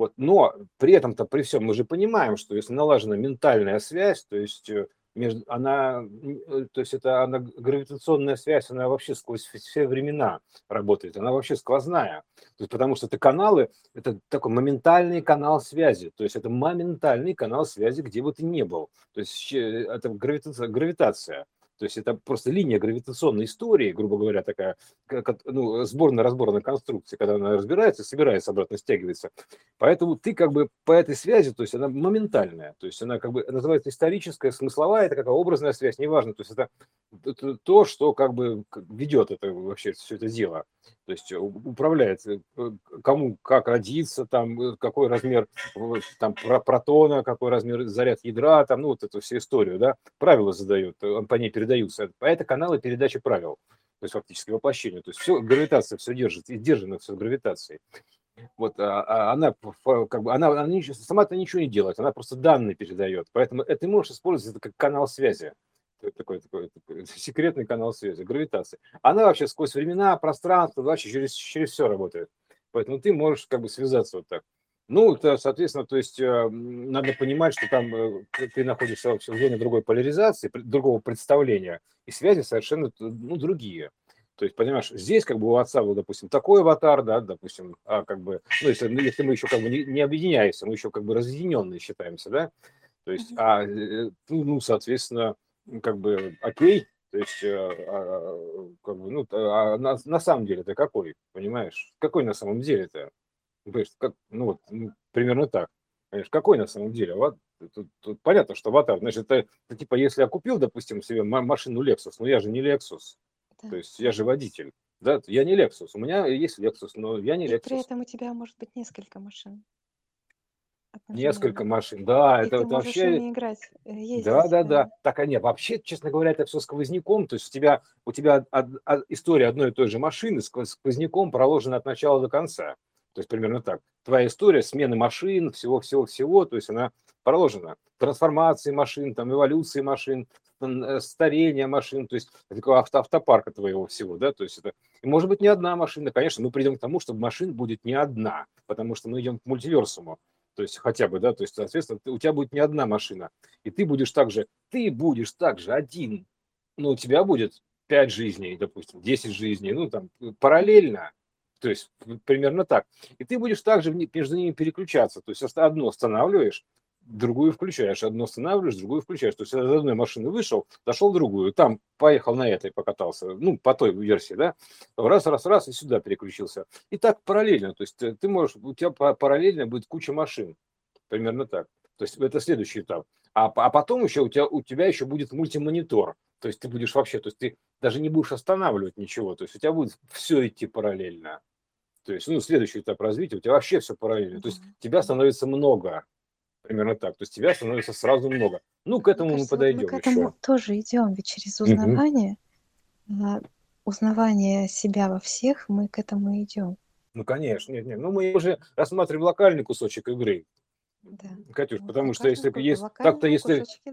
[SPEAKER 1] Вот. Но при этом-то, при всем, мы же понимаем, что если налажена ментальная связь, то есть э, между, она, э, то есть это она, гравитационная связь, она вообще сквозь все времена работает, она вообще сквозная. То есть, потому что это каналы, это такой моментальный канал связи, то есть это моментальный канал связи, где бы ты ни был. То есть э, это гравитация. гравитация. То есть это просто линия гравитационной истории, грубо говоря, такая как, ну, сборно-разборная конструкция, когда она разбирается, собирается, обратно стягивается. Поэтому ты как бы по этой связи, то есть она моментальная, то есть она как бы называется историческая, смысловая, это какая образная связь, неважно, то есть это, это то, что как бы ведет это вообще все это дело. То есть управляет, э, кому как родиться, там, э, какой размер там, протона, какой размер заряд ядра, там, ну, вот эту всю историю, да, правила задает, он по ней передаются. А это каналы передачи правил, то есть фактически воплощение. То есть все, гравитация все держит, и держано все гравитацией. Вот а, а она как бы она, она сама-то ничего не делает, она просто данные передает. Поэтому это ты можешь использовать это как канал связи такой, такой, такой секретный канал связи, гравитация. Она вообще сквозь времена, пространство, вообще через, через все работает. Поэтому ты можешь как бы связаться вот так. Ну, то, соответственно, то есть э, надо понимать, что там э, ты находишься в зоне другой поляризации, другого представления, и связи совершенно ну, другие. То есть, понимаешь, здесь как бы у отца был, допустим, такой аватар, да, допустим, а как бы, ну, если, ну, если мы еще как бы не, не объединяемся, мы еще как бы разъединенные считаемся, да, То есть, а, э, ну, ну, соответственно, как бы, окей, то есть, э, а, как бы, ну, а на, на самом деле это какой, понимаешь? Какой на самом деле это? Как, ну, вот, ну, примерно так. Понимаешь, какой на самом деле? Вот, тут, тут понятно, что аватар, значит, это, это типа, если я купил, допустим, себе машину Lexus, но я же не Lexus, да. то есть я же водитель. Да, я не Lexus. У меня есть Lexus, но я не
[SPEAKER 2] И
[SPEAKER 1] Lexus.
[SPEAKER 2] при этом у тебя может быть несколько машин.
[SPEAKER 1] Несколько машин, да,
[SPEAKER 2] И
[SPEAKER 1] это,
[SPEAKER 2] ты
[SPEAKER 1] это вообще...
[SPEAKER 2] ими играть, э,
[SPEAKER 1] Да,
[SPEAKER 2] ездить.
[SPEAKER 1] да,
[SPEAKER 2] да.
[SPEAKER 1] да. Так, а нет, вообще, честно говоря, это все сквозняком. То есть у тебя, у тебя од- од- история одной и той же машины сквоз- сквозняком проложена от начала до конца. То есть примерно так. Твоя история смены машин, всего-всего-всего, то есть она проложена. Трансформации машин, там, эволюции машин, э, старения машин, то есть такой авто, автопарка твоего всего, да, то есть это, и может быть не одна машина, конечно, мы придем к тому, что машин будет не одна, потому что мы идем к мультиверсуму, то есть хотя бы, да, то есть, соответственно, у тебя будет не одна машина, и ты будешь также, ты будешь также один, но у тебя будет 5 жизней, допустим, 10 жизней, ну, там, параллельно, то есть примерно так. И ты будешь также между ними переключаться, то есть одну останавливаешь, другую включаешь, одну останавливаешь, другую включаешь. То есть из одной машины вышел, зашел в другую, там поехал на этой покатался, ну, по той версии, да, раз, раз, раз, и сюда переключился. И так параллельно, то есть э, ты можешь, у тебя па- параллельно будет куча машин, примерно так. То есть это следующий этап. А, а потом еще у тебя, у тебя еще будет мультимонитор. То есть ты будешь вообще, то есть ты даже не будешь останавливать ничего. То есть у тебя будет все идти параллельно. То есть, ну, следующий этап развития, у тебя вообще все параллельно. То есть тебя становится много. Примерно так. То есть тебя становится сразу много. Ну, к
[SPEAKER 2] Мне
[SPEAKER 1] этому мы
[SPEAKER 2] кажется, вот мы к
[SPEAKER 1] подойдем
[SPEAKER 2] этому
[SPEAKER 1] еще.
[SPEAKER 2] тоже идем, ведь через узнавание, а, узнавание себя во всех, мы к этому идем.
[SPEAKER 1] Ну, конечно, нет, нет. Ну, мы уже рассматриваем локальный кусочек игры,
[SPEAKER 2] Да.
[SPEAKER 1] Катюш,
[SPEAKER 2] Вот
[SPEAKER 1] потому что если есть так-то, если
[SPEAKER 2] кусочки,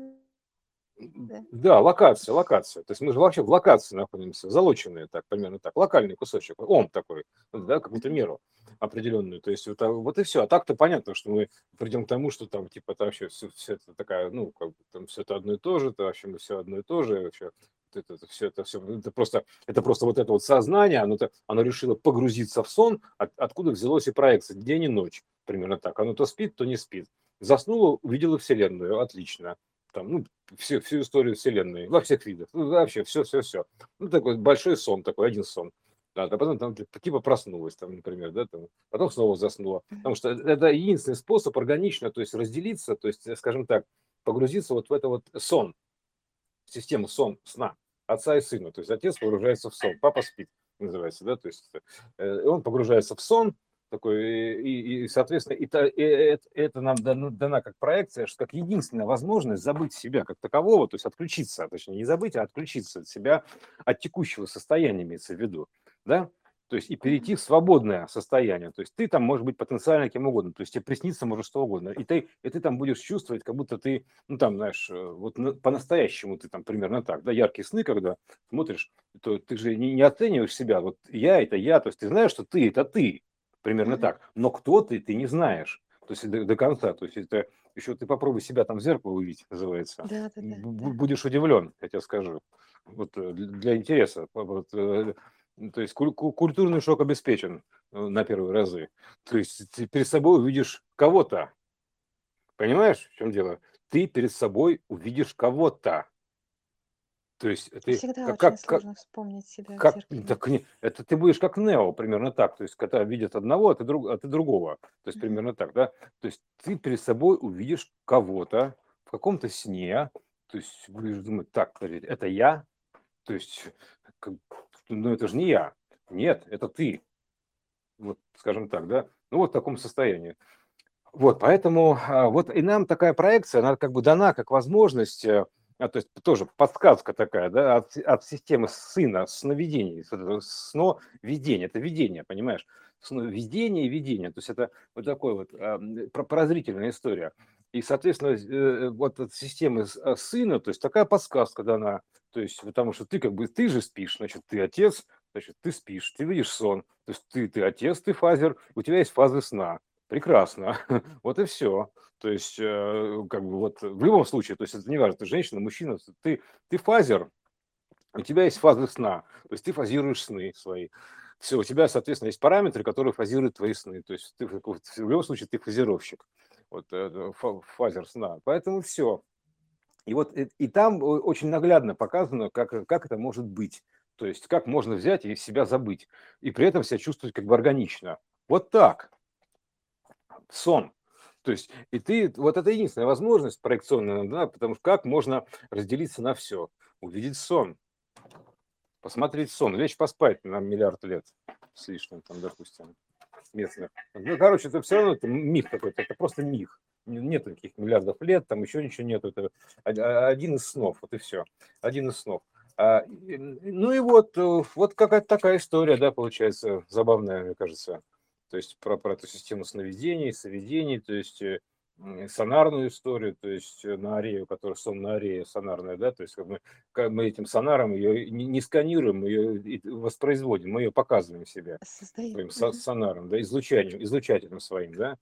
[SPEAKER 2] да.
[SPEAKER 1] Да, локация, локация. То есть мы же вообще в локации находимся, залоченные так, примерно так. Локальный кусочек, ом такой, да, какую-то меру определенную. То есть это, вот и все. А так-то понятно, что мы придем к тому, что там типа это вообще все, все это такая, ну, как бы там все это одно и то же, это вообще мы все одно и то же, вообще вот это, это все, это все, это просто, это просто вот это вот сознание, оно, оно решило погрузиться в сон, от- откуда взялось и проекция, день и ночь, примерно так. Оно то спит, то не спит. Заснуло, увидела Вселенную, отлично. Там, ну, всю, всю историю Вселенной, во всех видах, ну, вообще все, все, все. Ну, такой большой сон, такой один сон. Да, а потом там типа проснулась, там, например, да, там, потом снова заснула. Потому что это единственный способ органично, то есть разделиться, то есть, скажем так, погрузиться вот в это вот сон, систему сон, сна, отца и сына. То есть отец погружается в сон, папа спит, называется, да, то есть э, он погружается в сон, такой, и, и соответственно, это, это, это нам дано, дана как проекция, как единственная возможность забыть себя как такового, то есть отключиться, точнее не забыть, а отключиться от себя, от текущего состояния имеется в виду, да, то есть и перейти в свободное состояние. То есть ты там можешь быть потенциально кем угодно, то есть тебе приснится может что угодно. И ты, и ты там будешь чувствовать, как будто ты, ну там, знаешь, э, вот на- по-настоящему ты там примерно так, да, яркие сны, когда смотришь, то ты же не, не оцениваешь себя, вот я это я, то есть ты знаешь, что ты это ты, примерно так, но кто ты, ты не знаешь. То есть до, до конца, то есть это еще ты попробуй себя там в зеркало увидеть, называется.
[SPEAKER 2] Да, да, да,
[SPEAKER 1] Бу-
[SPEAKER 2] да.
[SPEAKER 1] бу- Будешь удивлен, я тебе скажу. Вот э, для интереса. Вот, э, То есть куль- ку- культурный шок обеспечен э, на первые разы. То есть ты перед собой увидишь кого-то. Понимаешь, в чем дело? Ты перед собой увидишь кого-то. То есть
[SPEAKER 2] И
[SPEAKER 1] ты
[SPEAKER 2] всегда
[SPEAKER 1] как,
[SPEAKER 2] очень
[SPEAKER 1] как, как,
[SPEAKER 2] сложно вспомнить себя в
[SPEAKER 1] как,
[SPEAKER 2] зеркале.
[SPEAKER 1] так не- это ты будешь как Нео, примерно так. То есть, когда видят одного, а ты, друг, а ты другого. То есть, примерно так, да? То есть, ты перед собой увидишь кого-то в каком-то сне. То есть, будешь думать, так, это я? То есть, как- ну, это же не я. Нет, это ты. Вот, скажем так, да? Ну, вот в таком состоянии. Вот, поэтому а, вот и нам такая проекция, она как бы дана как возможность, э, а, то есть тоже подсказка такая, да, от, от системы сына, сновидений, сновидение, это видение, понимаешь? Сновидение и видение, то есть это вот такой вот а, м, про- прозрительная история. И, соответственно, э, вот от системы а, сына, то есть такая подсказка дана, то есть потому что ты как бы, ты же спишь, значит, ты отец, значит, ты спишь, ты видишь сон, то есть ты, ты отец, ты father, у тебя есть фазы сна, прекрасно, вот и все. То есть, э, как бы вот в любом случае, то есть это не важно, ты женщина, мужчина, ты, ты father, у тебя есть фазы сна, то есть ты фазируешь сны свои. Все, у тебя, соответственно, есть параметры, которые фазируют твои сны. То есть ты в любом случае ты фазировщик. вот фазер сна. Поэтому все. И вот и, и там очень наглядно показано, как, как это может быть. То есть как можно взять и себя забыть, и при этом себя чувствовать как бы органично. Вот так. Сон. То есть, и ты, вот это единственная возможность проекционная, да, потому что как можно разделиться на все? Увидеть сон, посмотреть сон, лечь поспать на миллиард лет с лишним, там, допустим, местных. Ну, короче, это все равно это миф какой-то, это просто миф. Нет таких миллиардов лет, там еще ничего нет. Это один из снов, вот и все. Один из снов. А, ну и вот, э, вот какая-то такая история, да, получается, забавная, мне кажется. То есть про, про эту систему сновидений, соведений, то есть э, сонарную историю, то есть э, на арею, которая сон на арее сонарная, да, то есть мы, мы этим сонаром ее не, сканируем, мы ее воспроизводим, мы ее показываем себе своим сонаром, да, излучанием, излучателем своим, да,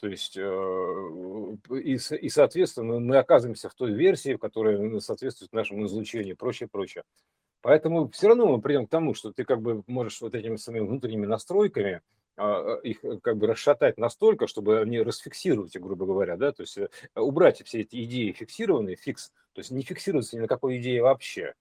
[SPEAKER 1] то есть, э, и, и, соответственно, мы оказываемся в той версии, которая соответствует нашему излучению прочее, прочее. Поэтому все равно мы придем к тому, что ты как бы можешь вот этими своими внутренними настройками их э, как бы расшатать настолько, чтобы они расфиксировать, грубо говоря, да, то есть э, убрать все эти идеи фиксированные, фикс, то есть не фиксироваться ни на какой идее вообще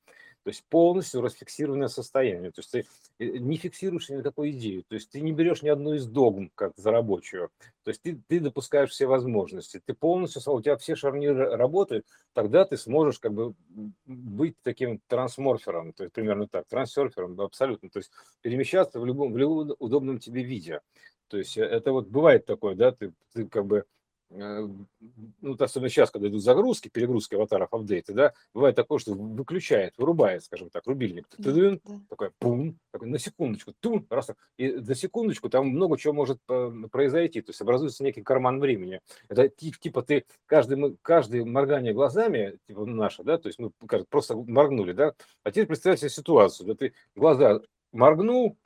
[SPEAKER 1] то есть полностью расфиксированное состояние. То есть ты э, не фиксируешь ни такой идею, то есть ты не берешь ни одну из догм как за рабочую, то есть ты, ты допускаешь все возможности, ты полностью, у тебя все шарниры работают, тогда ты сможешь как бы быть таким трансморфером, то есть примерно так, трансерфером, абсолютно, то есть перемещаться в любом, в любом удобном тебе виде. То есть э, это вот бывает такое, да, ты, ты как бы ну, особенно сейчас, когда идут загрузки, перегрузки аватаров, апдейты, да, бывает такое, что выключает, вырубает, скажем так, рубильник, да, да. такой пум, такой, на секундочку, тун, раз, и за секундочку там много чего может э, произойти, то есть образуется некий карман времени. Это типа ты каждый, каждый моргание глазами, типа наше, да, то есть мы просто моргнули, да, а теперь представь себе ситуацию, да, ты глаза моргнул,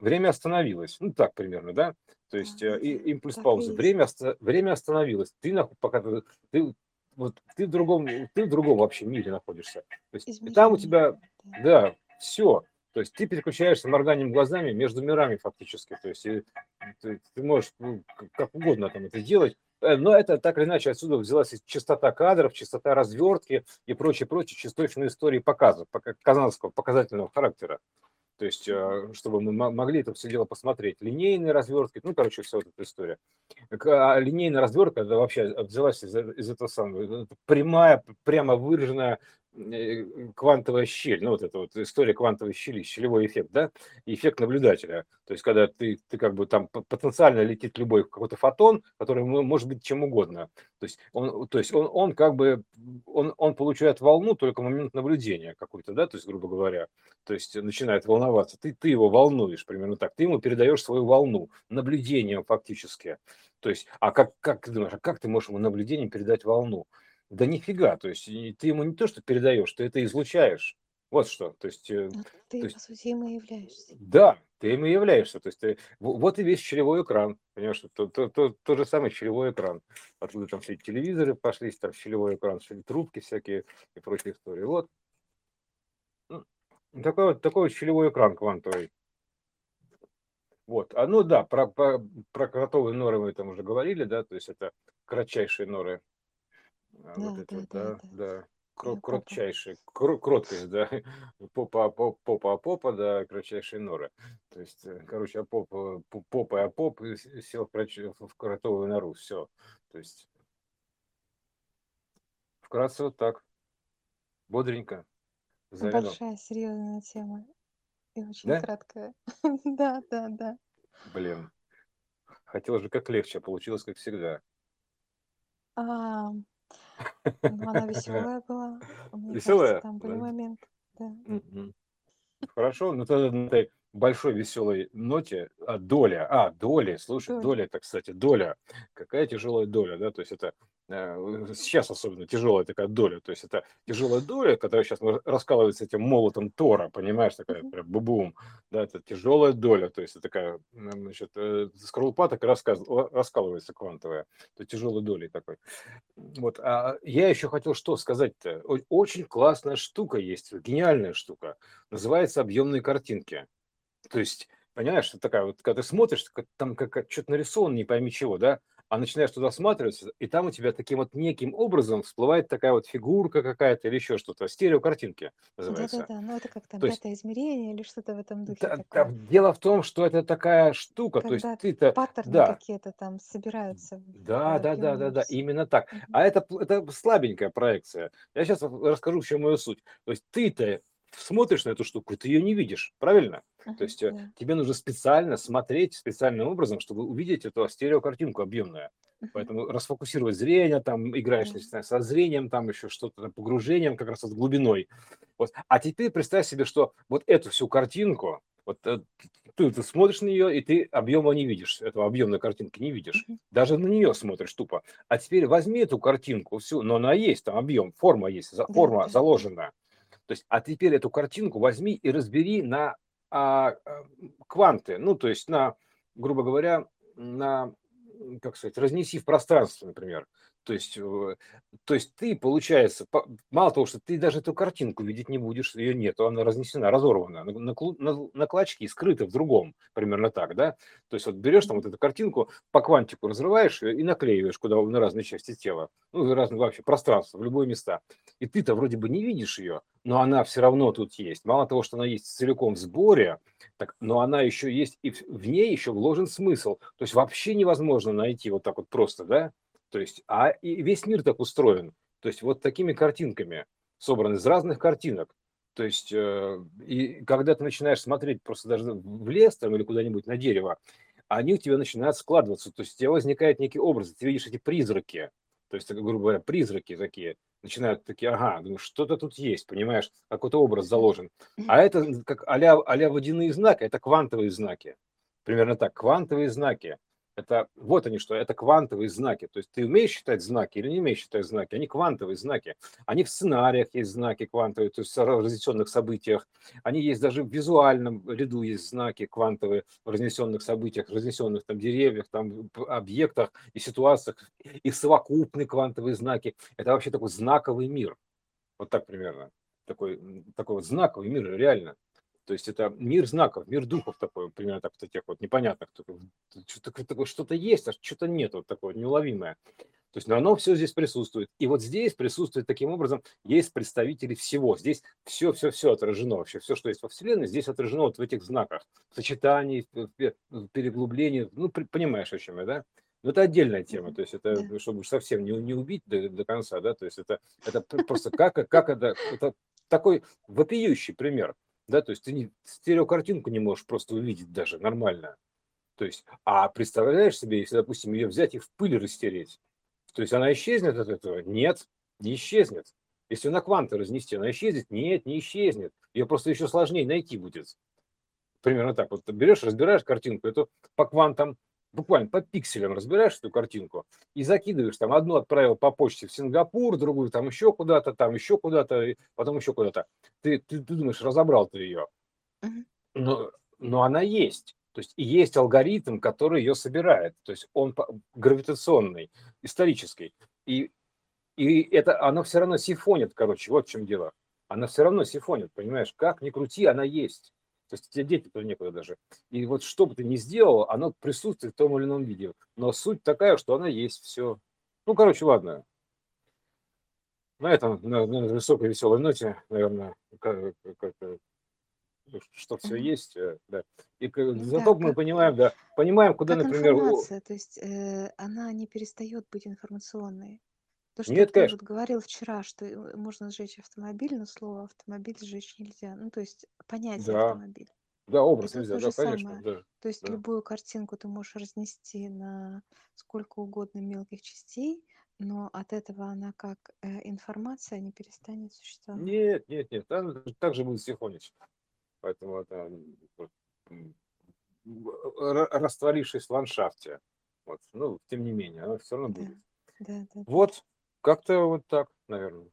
[SPEAKER 1] время остановилось, ну так примерно, да, то есть э, и, импульс паузы. Время, время остановилось. Ты пока ты, вот ты в другом, ты в другом вообще мире находишься. То есть и там у тебя, да, все. То есть ты переключаешься морганием глазами между мирами фактически. То есть ты, ты можешь ну, как угодно там это делать. Э, но это так или иначе отсюда взялась частота кадров, частота развертки и прочее, прочее, частотные истории показов, показательного характера. То есть, э, чтобы мы могли это все дело посмотреть. Линейные развертки, ну, короче, вся вот эта история. А линейная развертка, это вообще взялась из, из этого самого, это прямая, прямо выраженная Э, квантовая щель, ну вот эта вот история квантовой щели, щелевой эффект, да, эффект наблюдателя. То есть когда ты, ты как бы там потенциально летит любой какой-то фотон, который может быть чем угодно. То есть он, то есть он, он как бы, он, он получает волну только в момент наблюдения какой-то, да, то есть грубо говоря, то есть начинает волноваться. Ты, ты его волнуешь примерно так, ты ему передаешь свою волну наблюдением фактически. То есть, а как, как ты думаешь, а как ты можешь ему наблюдением передать волну? Да нифига, то есть ты ему не то, что передаешь, ты это излучаешь. Вот что. То есть, э,
[SPEAKER 2] ну, ты,
[SPEAKER 1] то есть,
[SPEAKER 2] по сути, им и являешься.
[SPEAKER 1] Да, ты им и являешься. То есть ты, вот и весь черевой экран. Понимаешь, то, то, то, то же самое черевой экран. Откуда там все телевизоры пошли, там черевой экран, все трубки всякие и прочие истории. Вот. Такой вот, такой вот щелевой экран квантовый. Вот. А ну да, про, про, про кротовые норы мы там уже говорили, да, то есть это кратчайшие норы а, вот это вот, да, да. Кро- кротчайший, кро- кроткость, да, попа, попа, попа, попа, да, кратчайшие норы. То есть, э, короче, попа, попа, а поп сел в, крач... в кротовую нору, все. То есть, вкратце вот так, бодренько,
[SPEAKER 2] зарядом. Большая серьезная тема и очень
[SPEAKER 1] Да?
[SPEAKER 2] краткая. Да, да, да.
[SPEAKER 1] Блин, хотел же как легче, получилось как всегда.
[SPEAKER 2] А, ну, она веселая была. Мне кажется,
[SPEAKER 1] Веселая?
[SPEAKER 2] там были
[SPEAKER 1] Да.
[SPEAKER 2] моменты. Да.
[SPEAKER 1] Мгм. Хорошо, ну тогда большой веселой ноте, а, доля, а, доля, слушай,
[SPEAKER 2] Доля.
[SPEAKER 1] доля, это, кстати, доля, какая тяжелая доля, да, то есть это э, сейчас особенно тяжелая такая доля, то есть это тяжелая доля, которая сейчас раскалывается этим молотом Тора, понимаешь, такая прям бубум, да, это тяжелая доля, то есть это такая, значит, э, скорлупа так и расказ- ла- раскалывается квантовая, то тяжелой долей такой. Вот, а я еще хотел что сказать-то, очень классная штука есть, гениальная штука, называется объемные картинки. То есть, понимаешь, что такая вот, когда ты смотришь, там как, что-то нарисовано, не пойми чего, да, а начинаешь туда всматриваться, и там у тебя таким вот неким образом всплывает такая вот фигурка какая-то или еще что-то, стереокартинки называется.
[SPEAKER 2] Да-да-да, ну это как там
[SPEAKER 1] То есть
[SPEAKER 2] пятое измерение или что-то в этом духе
[SPEAKER 1] да,
[SPEAKER 2] такое.
[SPEAKER 1] там дело в том, что это такая штука, то есть
[SPEAKER 2] Когда
[SPEAKER 1] ты-то,
[SPEAKER 2] паттерны
[SPEAKER 1] да,
[SPEAKER 2] какие-то там собираются в
[SPEAKER 1] да, да, да, да,
[SPEAKER 2] объемном...
[SPEAKER 1] да,
[SPEAKER 2] с-
[SPEAKER 1] именно так.
[SPEAKER 2] Мгм.
[SPEAKER 1] А это, это слабенькая проекция. Я сейчас расскажу, в чем ее суть. То есть ты-то смотришь на эту штуку, ты ее не видишь, правильно? То
[SPEAKER 2] Мгм,
[SPEAKER 1] есть э, тебе нужно специально смотреть специальным образом, чтобы увидеть эту стереокартинку объемную.
[SPEAKER 2] Мгм.
[SPEAKER 1] Поэтому расфокусировать зрение, там играешь начинаешь со зрением, там еще что-то погружением, как раз с глубиной. Вот. А теперь представь себе, что вот эту всю картинку, вот э, ты, ты смотришь на нее, и ты объема не видишь, этого объемной картинки не видишь.
[SPEAKER 2] Мгм.
[SPEAKER 1] Даже на нее смотришь тупо. А теперь возьми эту картинку всю, но она есть, там объем, форма есть, форма заложена. То есть, а теперь эту картинку возьми и разбери на а, а, кванты, ну, то есть на, грубо говоря, на, как сказать, разнеси в пространство, например. То есть, э, то есть ты, получается, по- мало того, что ты даже эту картинку видеть не будешь, ее нету, она разнесена, разорвана, на, на на- на клочки, скрыта в другом, примерно так, да? То есть вот берешь там вот эту картинку, по квантику разрываешь ее и наклеиваешь куда на разные части тела, ну, в разные вообще пространства, в любые места. И ты-то вроде бы не видишь ее, но она все равно тут есть. Мало того, что она есть целиком в сборе, так, но она еще есть, и в ней еще вложен смысл. То есть вообще невозможно найти вот так вот просто, да? То есть, а и весь мир так устроен. То есть вот такими картинками, собраны из разных картинок. То есть, э, и когда ты начинаешь смотреть просто даже в лес там или куда-нибудь на дерево, они у тебя начинают складываться. То есть у тебя возникает некий образ, ты видишь эти призраки. То есть, грубо говоря, призраки такие начинают такие, ага, думаю, что-то тут есть, понимаешь, какой-то образ заложен. А это как а-ля, а-ля водяные знаки, это квантовые знаки. Примерно так, квантовые знаки. Это вот они что, это квантовые знаки. То есть ты умеешь считать знаки или не умеешь считать знаки? Они квантовые знаки. Они в сценариях есть знаки квантовые, то есть в разнесенных событиях. Они есть даже в визуальном ряду есть знаки квантовые в разнесенных событиях, разнесенных там деревьях, там объектах и ситуациях. И совокупные квантовые знаки. Это вообще такой знаковый мир. Вот так примерно. Такой, такой вот знаковый мир, реально. То есть это мир знаков, мир духов такой, примерно так, вот этих вот непонятных. Что-то, есть, а что-то нет, вот такое неуловимое. То есть, но оно все здесь присутствует. И вот здесь присутствует таким образом, есть представители всего. Здесь все-все-все отражено вообще. Все, что есть во Вселенной, здесь отражено вот в этих знаках. В сочетании, в пе- в переглублении. Ну, понимаешь, о чем я, да? Но это отдельная тема, то есть это,
[SPEAKER 2] Да.
[SPEAKER 1] чтобы совсем не, не убить до, до конца, да, то есть это, это просто как, как это, это такой вопиющий пример, да, то есть ты не, стереокартинку не можешь просто увидеть даже нормально, то есть, а представляешь себе, если, допустим, ее взять и в пыль растереть, то есть она исчезнет от этого? Нет, не исчезнет. Если на кванты разнести, она исчезнет? Нет, не исчезнет. Ее просто еще сложнее найти будет. Примерно так. Вот берешь, разбираешь картинку, эту по квантам, буквально по пикселям разбираешь эту картинку и закидываешь там одну отправил по почте в Сингапур, другую там еще куда-то, там еще куда-то, потом еще куда-то. Ты, ты, ты думаешь, разобрал ты ее. Но, но она есть. То есть есть алгоритм, который ее собирает. То есть он гравитационный, исторический. И, и это оно все равно сифонит, короче, вот в чем дело. Она все равно сифонит, понимаешь? Как ни крути, она есть. То есть тебе дети туда некуда даже. И вот что бы ты ни сделал, оно присутствует в том или ином виде. Но суть такая, что она есть, все. Ну, короче, ладно. На этом, на, на высокой веселой ноте, наверное, как, как-то, что все есть, э, да. И зато
[SPEAKER 2] да,
[SPEAKER 1] мы
[SPEAKER 2] как,
[SPEAKER 1] понимаем, да, понимаем, куда,
[SPEAKER 2] как
[SPEAKER 1] например,
[SPEAKER 2] информация, то есть э, она не перестает быть информационной. То, что
[SPEAKER 1] нет,
[SPEAKER 2] ты
[SPEAKER 1] конечно,
[SPEAKER 2] вот говорил вчера, что э, можно сжечь автомобиль, но слово автомобиль сжечь нельзя. Ну, то есть понятие
[SPEAKER 1] да,
[SPEAKER 2] автомобиль.
[SPEAKER 1] да, образ
[SPEAKER 2] тут
[SPEAKER 1] нельзя, да, конечно,
[SPEAKER 2] самое.
[SPEAKER 1] да,
[SPEAKER 2] То есть
[SPEAKER 1] да.
[SPEAKER 2] любую картинку ты можешь разнести на сколько угодно мелких частей, но от этого она как э, информация не перестанет существовать.
[SPEAKER 1] Нет, нет, нет, там так же будет сифонить. Поэтому это р- растворившись в ландшафте. Вот. Ну, тем не менее, оно все равно
[SPEAKER 2] Да,
[SPEAKER 1] будет.
[SPEAKER 2] да, да.
[SPEAKER 1] Вот, как-то вот так, наверное.